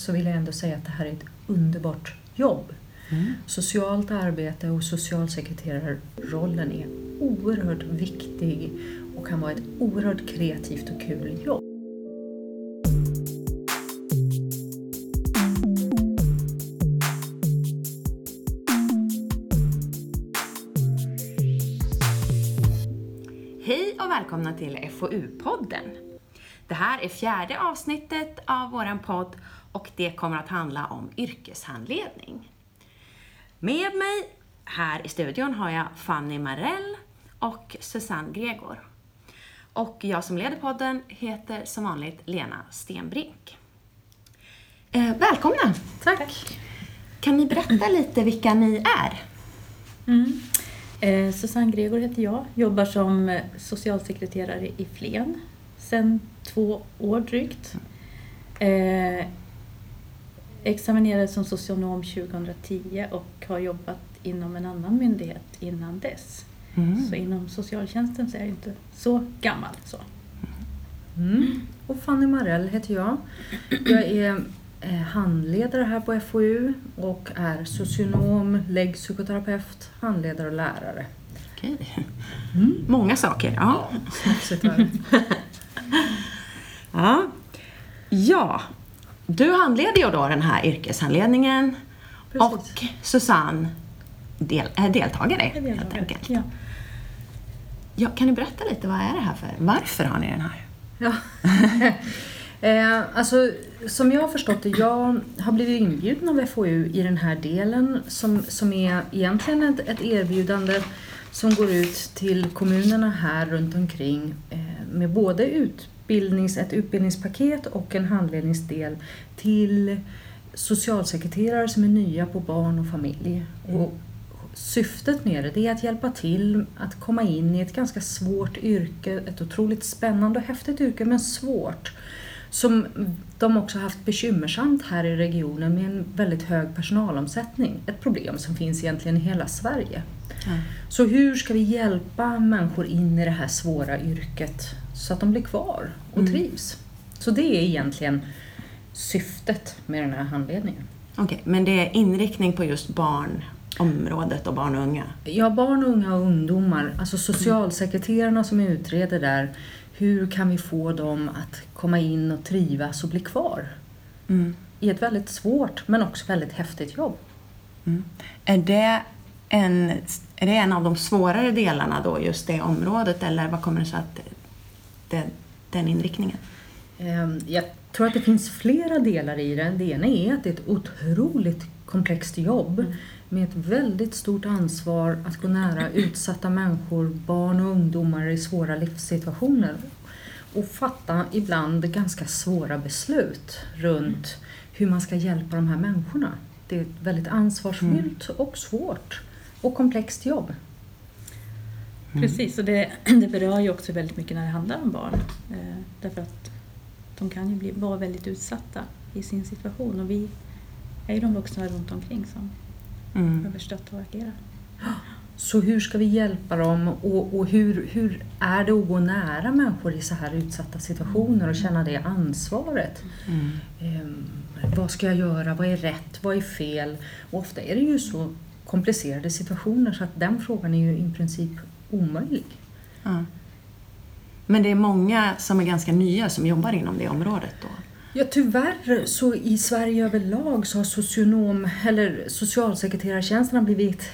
så vill jag ändå säga att det här är ett underbart jobb. Mm. Socialt arbete och socialsekreterarrollen är oerhört viktig och kan vara ett oerhört kreativt och kul jobb. Hej och välkomna till FoU-podden. Det här är fjärde avsnittet av våran podd och det kommer att handla om yrkeshandledning. Med mig här i studion har jag Fanny Marell och Susanne Gregor. Och jag som leder podden heter som vanligt Lena Stenbrink. Eh, välkomna! Tack! Kan ni berätta lite vilka ni är? Mm. Eh, Susanne Gregor heter jag, jobbar som eh, socialsekreterare i Flen sedan två år drygt. Eh, examinerades som socionom 2010 och har jobbat inom en annan myndighet innan dess. Mm. Så inom socialtjänsten så är jag inte så gammal. Så. Mm. Och Fanny Marell heter jag. Jag är eh, handledare här på FoU och är socionom, läggpsykoterapeut, handledare och lärare. Okej. Många saker, ja. Ja. ja, du handleder ju då den här yrkeshandledningen Precis. och Susanne del, är deltagare Jag vet helt enkelt. Ja. Ja, kan du berätta lite, vad är det här för, varför har ni den här? Ja. eh, alltså, som jag har förstått det, jag har blivit inbjuden av FoU i den här delen som, som är egentligen ett, ett erbjudande som går ut till kommunerna här runt omkring eh, med både utbildnings, ett utbildningspaket och en handledningsdel till socialsekreterare som är nya på barn och familj. Och syftet med det, det är att hjälpa till att komma in i ett ganska svårt yrke, ett otroligt spännande och häftigt yrke men svårt. Som de också haft bekymmersamt här i regionen med en väldigt hög personalomsättning. Ett problem som finns egentligen i hela Sverige. Så hur ska vi hjälpa människor in i det här svåra yrket så att de blir kvar och Mm. trivs? Så det är egentligen syftet med den här handledningen. Okej, men det är inriktning på just barnområdet och barn och unga? Ja, barn, unga och ungdomar, alltså socialsekreterarna som utreder där, hur kan vi få dem att komma in och trivas och bli kvar Mm. i ett väldigt svårt men också väldigt häftigt jobb? Mm. Är, det en, är det en av de svårare delarna då, just det området, eller vad kommer det sig att det, den inriktningen? Ehm, Jag tror att det finns flera delar i det. Det ena är att det är ett otroligt komplext jobb med ett väldigt stort ansvar att gå nära utsatta människor, barn och ungdomar i svåra livssituationer och fatta ibland ganska svåra beslut runt hur man ska hjälpa de här människorna. Det är ett väldigt ansvarsfyllt och svårt och komplext jobb. Precis, och det, det berör ju också väldigt mycket när det handlar om barn. Eh, därför att de kan ju bli, vara väldigt utsatta i sin situation och vi är ju de vuxna runt omkring som Mm. behöver stötta och agera. Så hur ska vi hjälpa dem och, och hur, hur är det att gå nära människor i så här utsatta situationer och känna det ansvaret? Mm. Ehm, vad ska jag göra? Vad är rätt? Vad är fel? Och ofta är det ju så komplicerade situationer så att den frågan är ju i princip omöjlig. Ja. Men det är många som är ganska nya som jobbar inom det området då? Ja, tyvärr så i Sverige överlag så har socionom eller socialsekreterartjänsterna blivit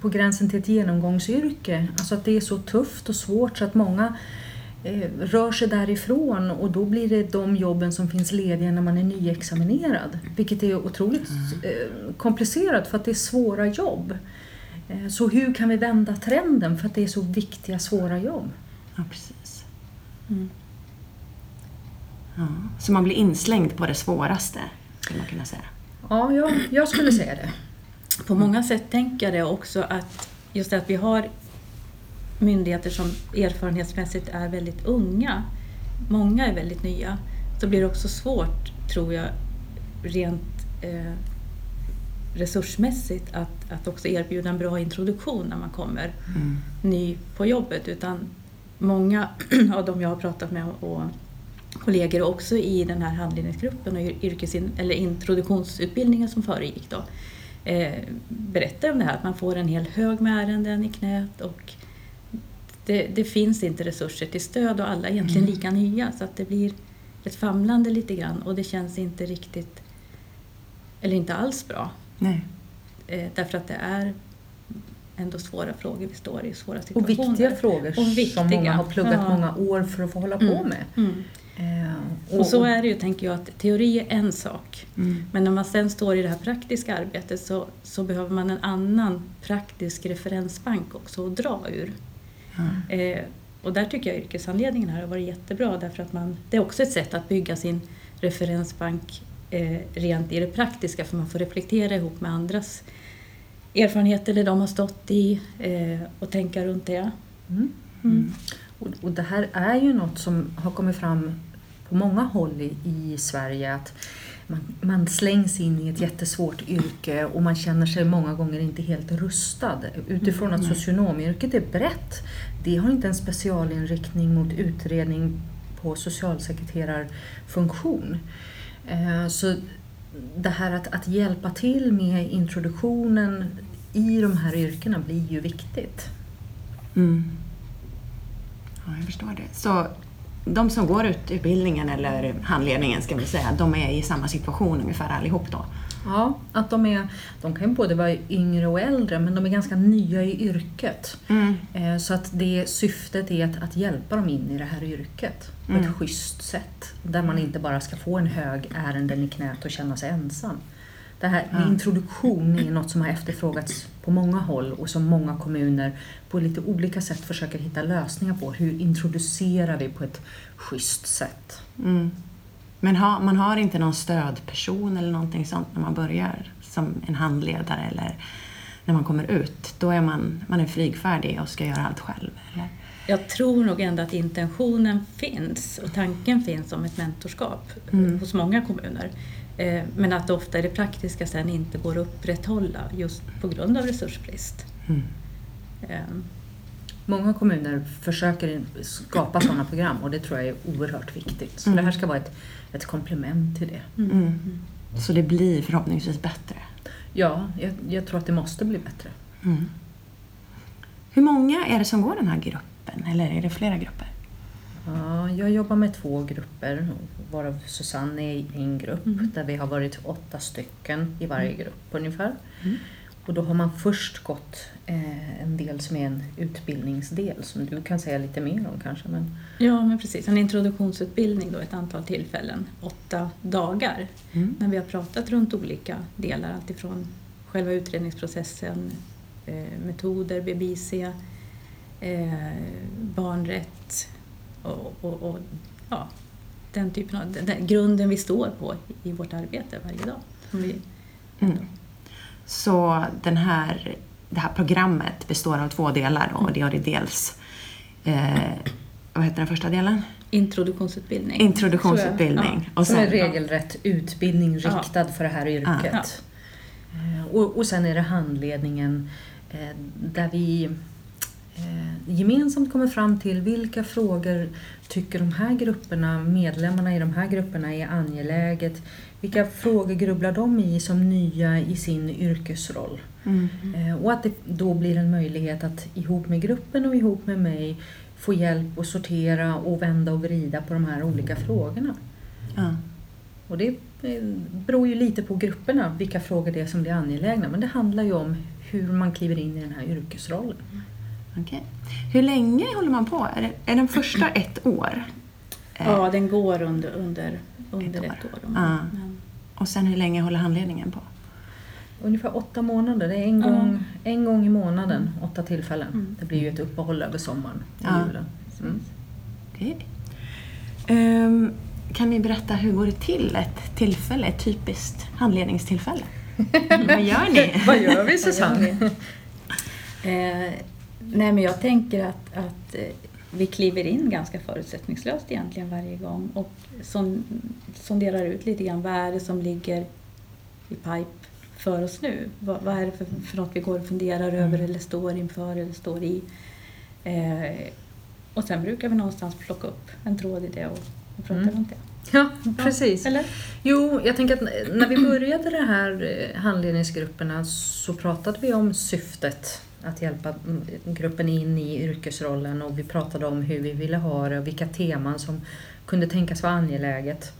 på gränsen till ett genomgångsyrke. Alltså att det är så tufft och svårt så att många eh, rör sig därifrån och då blir det de jobben som finns lediga när man är nyexaminerad. Vilket är otroligt eh, komplicerat för att det är svåra jobb. Eh, så hur kan vi vända trenden för att det är så viktiga, svåra jobb? Ja, precis. Mm. Ja. Så man blir inslängd på det svåraste, skulle man kunna säga. Ja, jag, jag skulle säga det. På många sätt tänker jag det också att just det att vi har myndigheter som erfarenhetsmässigt är väldigt unga, många är väldigt nya, så blir det också svårt, tror jag, rent eh, resursmässigt att, att också erbjuda en bra introduktion när man kommer Mm. ny på jobbet. Utan många av de jag har pratat med och kollegor också i den här handledningsgruppen och yrkesin, eller introduktionsutbildningen som föregick då, eh, berättar om det här att man får en hel hög med ärenden i knät och det, det finns inte resurser till stöd och alla är egentligen Mm. lika nya så att det blir ett famlande lite grann och det känns inte riktigt, eller inte alls bra. Nej. Eh, därför att det är ändå svåra frågor vi står i, svåra Och situationer. viktiga frågor Och viktiga. som många har pluggat Ja. många år för att få hålla på Mm. med. Mm. Eh, Och så är det ju, tänker jag, att teori är en sak. Mm. Men när man sen står i det här praktiska arbetet så, så behöver man en annan praktisk referensbank också att dra ur. Eh, och där tycker jag yrkeshandledningen här har varit jättebra därför att man, det är också ett sätt att bygga sin referensbank rent i det praktiska för man får reflektera ihop med andras erfarenheter eller de har stått i eh, och tänka runt det. Mm. Mm. Och, och det här är ju något som har kommit fram på många håll i, i Sverige. att man, man slängs in i ett jättesvårt yrke och man känner sig många gånger inte helt rustad. Utifrån att socionomyrket är brett. Det har inte en specialinriktning mot utredning på socialsekreterarfunktion. Eh, så det här att, att hjälpa till med introduktionen i de här yrkena blir ju viktigt. Mm. Ja, jag förstår det. Så de som går ut utbildningen eller handledningen ska vi säga, de är i samma situation ungefär allihop då? Ja, att de, är, de kan ju både vara yngre och äldre men de är ganska nya i yrket. Mm. Eh, Så att det syftet är att, att hjälpa dem in i det här yrket på Mm. ett schysst sätt. Där man inte bara ska få en hög ärenden i knät och känna sig ensam. Det här med Ja. introduktion är något som har efterfrågats på många håll och som många kommuner på lite olika sätt försöker hitta lösningar på. Hur introducerar vi på ett schysst sätt? Mm. Men ha, man har inte någon stödperson eller någonting sånt när man börjar som en handledare eller när man kommer ut? Då är man, man är flygfärdig och ska göra allt själv? Eller? Jag tror nog ändå att intentionen finns och tanken finns om ett mentorskap Mm. hos många kommuner. Eh, Men att ofta i det praktiska sen inte går att upprätthålla just på grund av resursbrist. Mm. Eh, Många kommuner försöker skapa sådana program och det tror jag är oerhört viktigt. Så Mm. det här ska vara ett, ett komplement till det. Mm. Så det blir förhoppningsvis bättre? Ja, jag, jag tror att det måste bli bättre. Mm. Hur många är det som går den här gruppen? Eller är det flera grupper? Ja, jag jobbar med två grupper, varav Susanne är i en grupp Mm. där vi har varit åtta stycken i varje grupp ungefär. Mm. Och då har man först gått eh, en del som är en utbildningsdel som du kan säga lite mer om kanske. Men, Ja, men precis. En introduktionsutbildning då, ett antal tillfällen, åtta dagar. Mm. När vi har pratat runt olika delar, alltifrån själva utredningsprocessen, eh, metoder, BBIC, eh, barnrätt och, och, och ja, den typen av den, den grunden vi står på i vårt arbete varje dag. Som vi, Mm. Så den här, det här programmet består av två delar då, och det det dels eh, vad heter den första delen? introduktionsutbildning. Introduktionsutbildning. Och som är sen, regelrätt utbildning Ja. riktad för det här yrket. Eh, Och, och sen är det handledningen eh, där vi gemensamt kommer fram till vilka frågor tycker de här grupperna, medlemmarna i de här grupperna är angeläget. Vilka frågor grubblar de i som nya i sin yrkesroll? mm. Eh, Och att det då blir en möjlighet att ihop med gruppen och ihop med mig få hjälp att sortera och vända och vrida på de här olika frågorna. Ja. Och det eh, beror ju lite på grupperna vilka frågor det är som blir angelägna men det handlar ju om hur man kliver in i den här yrkesrollen. Okej. Hur länge håller man på? Är, det, är den första ett år? Eh, Ja, den går under, under, under Ett ett år. år. Ja. Men- Och sen hur länge håller handledningen på? Ungefär åtta månader, det är en gång, en gång i månaden, åtta tillfällen. Mm. Det blir ju ett uppehåll över sommaren och Ja. julen. Mm. Okej. Ehm, kan ni berätta hur går det till ett tillfälle, ett typiskt handledningstillfälle? Vad gör ni? Vad gör vi Susanne? Eh, nej men jag tänker att, att eh, vi kliver in ganska förutsättningslöst egentligen varje gång och son, sonderar ut lite grann vad är det som ligger i pipe för oss nu? Vad, vad är det för, för något vi går och funderar över eller står inför eller står i? Eh, och sen brukar vi någonstans plocka upp en tråd i det och och pratar Mm. om det. Ja, precis. Eller? Jo, jag tänker att när vi började de här eh, handledningsgrupperna så pratade vi om syftet att hjälpa gruppen in i yrkesrollen och vi pratade om hur vi ville ha det och vilka teman som kunde tänkas vara angeläget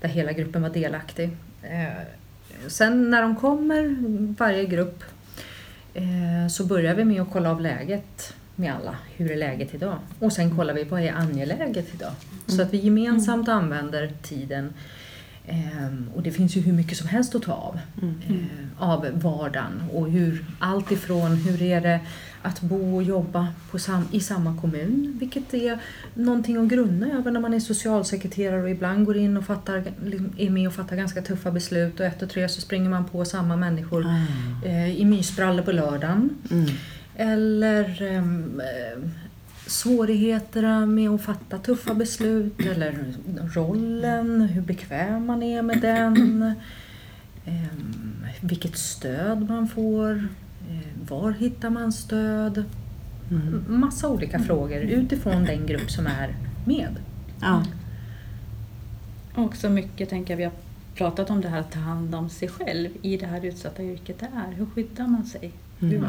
där hela gruppen var delaktig. Eh, sen när de kommer, varje grupp, eh, så börjar vi med att kolla av läget med alla. Hur är läget idag? Och sen kollar vi på vad är angeläget idag. Så att vi gemensamt använder tiden. Ehm, och det finns ju hur mycket som helst att ta av. eh, av vardagen. Och hur, allt ifrån hur är det att bo och jobba sam, i samma kommun, vilket är någonting att grunna över när man är socialsekreterare och ibland går in och fattar, är med och fattar ganska tuffa beslut och efter tre så springer man på samma människor eh, i mysbrallor på lördagen. Mm. Eller ehm, eh, svårigheterna med att fatta tuffa beslut eller rollen, hur bekväm man är med den. Ehm, vilket stöd man får. Eh, var hittar man stöd? Mm. Massa olika frågor utifrån den grupp som är med. Ja. Och också mycket tänker jag, vi har pratat om det här att ta hand om sig själv i det här utsatta yrket det är. Hur skyddar man sig? Mm. Hur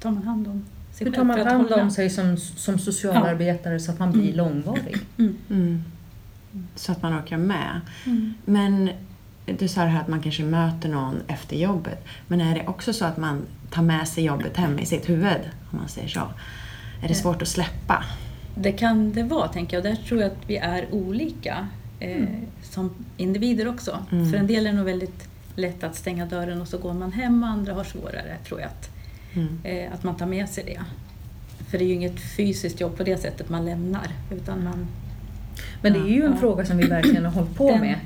tar man hand om Hur tar man hand hålla- om sig som, som socialarbetare så att man blir Mm. långvarig? Mm. Mm. Så att man orkar med. Mm. Men du sa det här att man kanske möter någon efter jobbet. Men är det också så att man tar med sig jobbet hem i sitt huvud? Om man säger så. Är det svårt att släppa? Det kan det vara, tänker jag. Där tror jag att vi är olika eh, som individer också. Mm. För en del är det nog väldigt lätt att stänga dörren och så går man hem och andra har svårare, tror jag. Att, Mm. eh, att man tar med sig det. För det är ju inget fysiskt jobb på det sättet man lämnar. Utan man Men det är ju en Ja. fråga som vi verkligen har hållit på Den- med.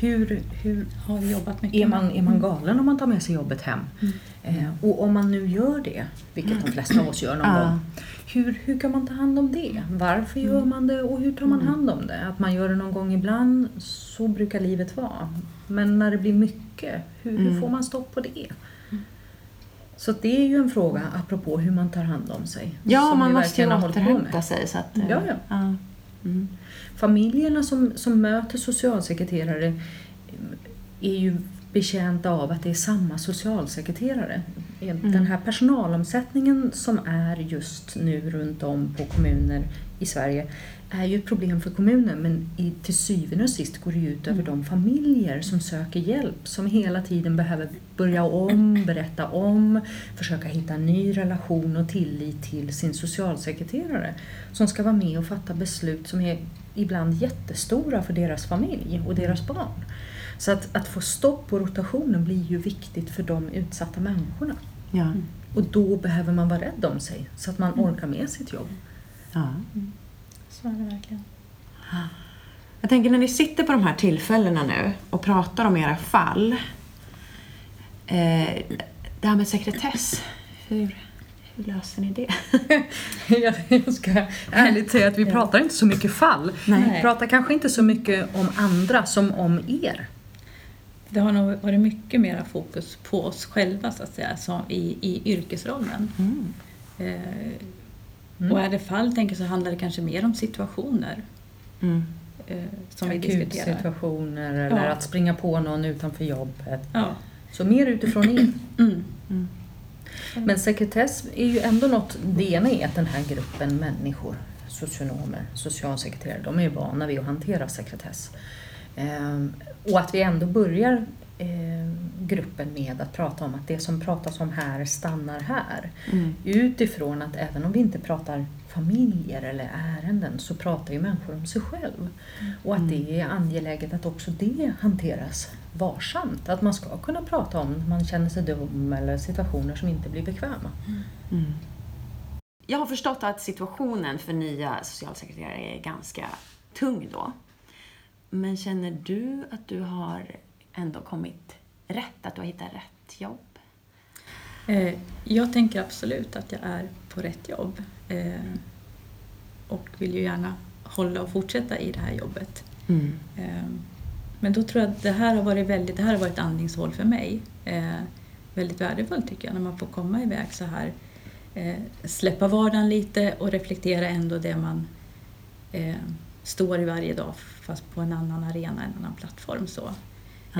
Hur, hur har jobbat mycket är, man, är man galen om man tar med sig jobbet hem? Mm. Eh, och om man nu gör det, vilket de flesta av oss gör någon gång, hur, hur kan man ta hand om det? Varför gör man det och hur tar man hand om det? Att man gör det någon gång ibland, så brukar livet vara. Men när det blir mycket, hur, hur Mm. får man stopp på det? Så det är ju en fråga apropå hur man tar hand om sig. Ja, man måste ju återhämta sig. Så att, eh, Ja, ja. Mm. Familjerna som, som möter socialsekreterare är ju betjänta av att det är samma socialsekreterare. Den här personalomsättningen som är just nu runt om på kommuner i Sverige är ju ett problem för kommunen men i, till syvende och sist går det ut över de familjer som söker hjälp som hela tiden behöver börja om, berätta om, försöka hitta en ny relation och tillit till sin socialsekreterare som ska vara med och fatta beslut som är ibland jättestora för deras familj och deras barn. Så att, att få stopp på rotationen blir ju viktigt för de utsatta människorna. Ja. Och då behöver man vara rädd om sig så att man orkar med sitt jobb. Ja. Så är det verkligen. Jag tänker när ni sitter på de här tillfällena nu och pratar om era fall. Eh, det här med sekretess, hur, hur löser ni det? Jag ska ärligt säga att vi pratar inte så mycket fall. Nej. Vi pratar kanske inte så mycket om andra som om er. Det har nog varit mycket mera fokus på oss själva så att säga, som i, i yrkesrollen. Mm. Eh, Mm. Och är det fall tänker jag, så handlar det kanske mer om situationer Mm. eh, som vi diskuterar. Akutsituationer eller Ja. att springa på någon utanför jobbet. Ja. Så mer utifrån er. Mm. Mm. Men sekretess är ju ändå något, det ena är att den här gruppen människor, socionomer, socialsekreterare, de är ju vana vid att hantera sekretess. Ehm, och att vi ändå börjar gruppen med att prata om att det som pratas om här stannar här. Mm. Utifrån att även om vi inte pratar familjer eller ärenden så pratar ju människor om sig själv. Och att det är angeläget att också det hanteras varsamt. Att man ska kunna prata om när man känner sig dum eller situationer som inte blir bekväma. Mm. Jag har förstått att situationen för nya socialsekreterare är ganska tung då. Men känner du att du har ändå kommit rätt, att du har hittat rätt jobb? Eh, jag tänker absolut att jag är på rätt jobb. Eh, och vill ju gärna hålla och fortsätta i det här jobbet. Mm. Eh, men då tror jag att det här har varit väldigt, det här har varit andningshål för mig. Väldigt värdefullt tycker jag när man får komma iväg så här. Släppa vardagen lite och reflektera ändå det man står i varje dag fast på en annan arena, en annan plattform. Så.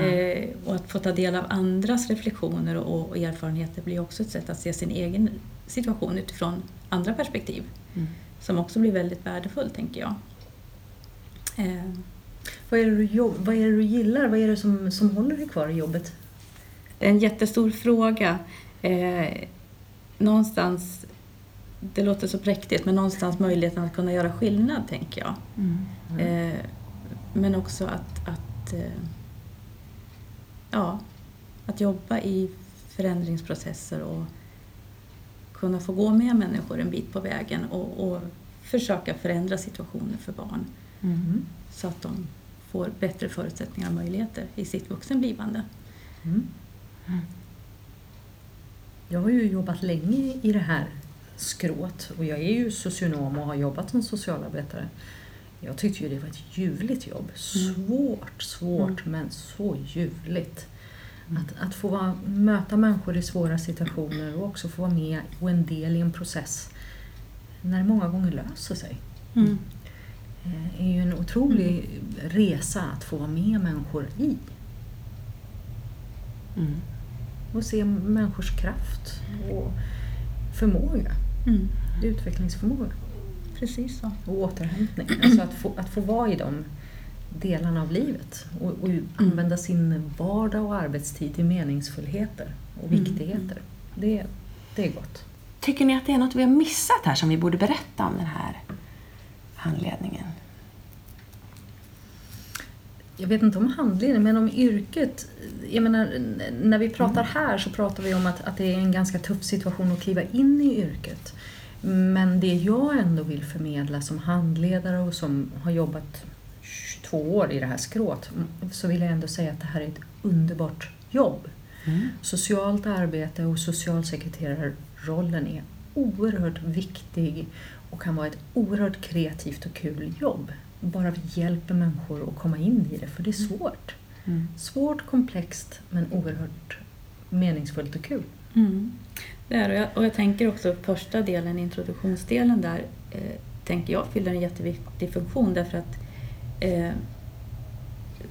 Eh, och att få ta del av andras reflektioner och, och erfarenheter blir också ett sätt att se sin egen situation utifrån andra perspektiv. Mm. Som också blir väldigt värdefullt, tänker jag. Eh, Vad är det du, jobb, vad är du gillar? Vad är det som, som håller dig kvar i jobbet? Det är en jättestor fråga. Eh, någonstans, det låter så präktigt, men någonstans möjligheten att kunna göra skillnad, tänker jag. Mm. Eh, men också att, att, eh, ja, att jobba i förändringsprocesser och kunna få gå med människor en bit på vägen och, och försöka förändra situationer för barn Mm. så att de får bättre förutsättningar och möjligheter i sitt vuxenblivande. Mm. Jag har ju jobbat länge i det här skrået och jag är ju socionom och har jobbat som socialarbetare. Jag tyckte ju det var ett ljuvligt jobb. Svårt, svårt men så ljuvligt. Att, att få vara, möta människor i svåra situationer och också få vara med och en del i en process när det många gånger löser sig. Mm. Eh, är ju en otrolig resa att få vara med människor i. Mm. Och se människors kraft och förmåga, Mm. utvecklingsförmåga Precis så. och återhämtning. Alltså att få, att få vara i de delarna av livet och, och använda sin vardag och arbetstid till meningsfullheter och Mm. viktigheter. Det, det är gott. Tycker ni att det är något vi har missat här som vi borde berätta om den här handledningen? Jag vet inte om handledning, men om yrket. Jag menar, när vi pratar här så pratar vi om att, att det är en ganska tuff situation att kliva in i yrket. Men det jag ändå vill förmedla som handledare och som har jobbat 22 år i det här skrået så vill jag ändå säga att det här är ett underbart jobb. Mm. Socialt arbete och socialsekreterarrollen är oerhört viktig och kan vara ett oerhört kreativt och kul jobb. Bara vi hjälper människor att komma in i det, för det är svårt. Mm. Svårt, komplext men oerhört meningsfullt och kul. Mm. Det är, och, jag, och jag tänker också första delen, introduktionsdelen där, eh, tänker jag fyller en jätteviktig funktion därför att eh,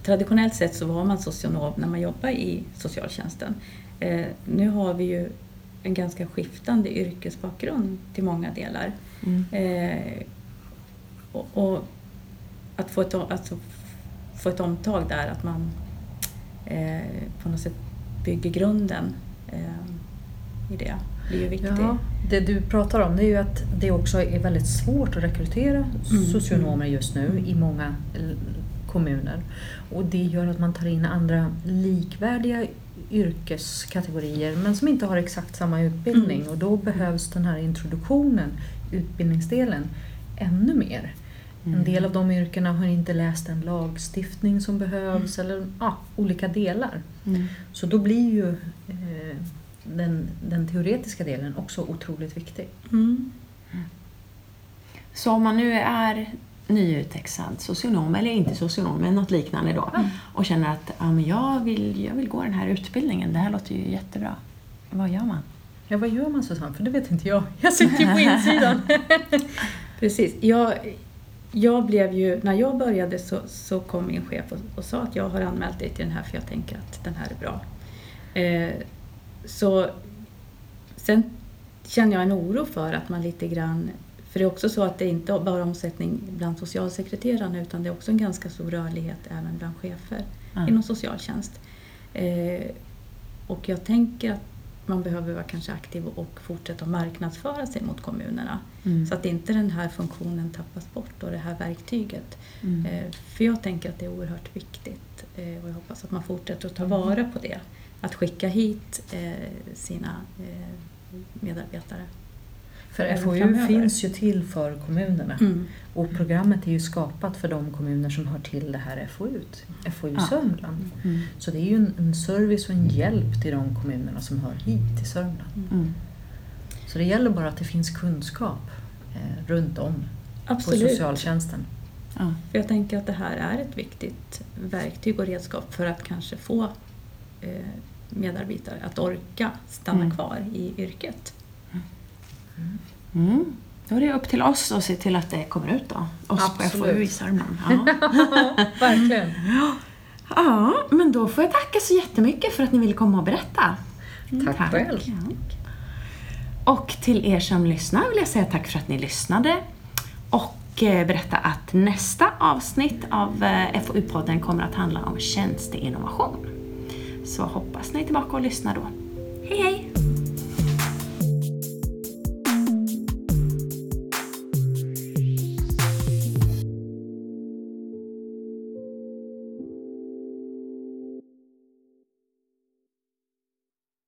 traditionellt sett så var man socionom när man jobbar i socialtjänsten. Eh, nu har vi ju en ganska skiftande yrkesbakgrund till många delar. Mm. Eh, och, och att få ett, alltså, få ett omtag där, att man eh, på något sätt bygger grunden eh, i det, blir ju viktigt. Ja, det du pratar om det är ju att det också är väldigt svårt att rekrytera Mm, socionomer just nu i många kommuner. Och det gör att man tar in andra likvärdiga yrkeskategorier men som inte har exakt samma utbildning Mm. och då behövs den här introduktionen, utbildningsdelen, ännu mer. Mm. En del av de yrkena har inte läst den lagstiftning som behövs eller ja, olika delar. Mm. Så då blir ju eh, den, den teoretiska delen också otroligt viktig. Mm. Så om man nu är nyutexad socionom, eller inte socionom, men något liknande då, och känner att ja, men jag, vill, jag vill gå den här utbildningen, det här låter ju jättebra. Vad gör man? Ja, vad gör man Susanne? För det vet inte jag. Jag sitter ju på insidan. Precis. Jag, jag blev ju, när jag började så, så kom min chef och, och sa att jag har anmält dig till den här för jag tänker att den här är bra. Eh, så sen känner jag en oro för att man lite grann, för det är också så att det inte är bara omsättning bland socialsekreterarna utan det är också en ganska stor rörlighet även bland chefer Ja. inom socialtjänst. Eh, och jag tänker att man behöver vara kanske aktiv och fortsätta marknadsföra sig mot kommunerna. Mm. Så att inte den här funktionen tappas bort och det här verktyget. Mm. Eh, För jag tänker att det är oerhört viktigt eh, och jag hoppas att man fortsätter att ta vara på det. Att skicka hit eh, sina eh, medarbetare. För Även FoU framöver. finns ju till för kommunerna. Mm. Och programmet är ju skapat för de kommuner som hör till det här FoU, FoU Ja. Sörmland. Mm. Så det är ju en, en service och en hjälp till de kommunerna som hör hit till Sörmland. Mm. Så det gäller bara att det finns kunskap eh, runt om på Absolut. socialtjänsten. Ja. För jag tänker att det här är ett viktigt verktyg och redskap för att kanske få medarbetare att orka stanna Mm. kvar i yrket. Mm. Då är det upp till oss att se till att det kommer ut då. Oss Absolut. på FoU i Sörmland. Ja. Verkligen. ja, men då får jag tacka så jättemycket för att ni ville komma och berätta. Tack själv. Ja. Och till er som lyssnar vill jag säga tack för att ni lyssnade. Och eh, berätta att nästa avsnitt av eh, FoU-podden kommer att handla om tjänsteinnovation. Så hoppas ni är tillbaka och lyssnar då. Hej hej!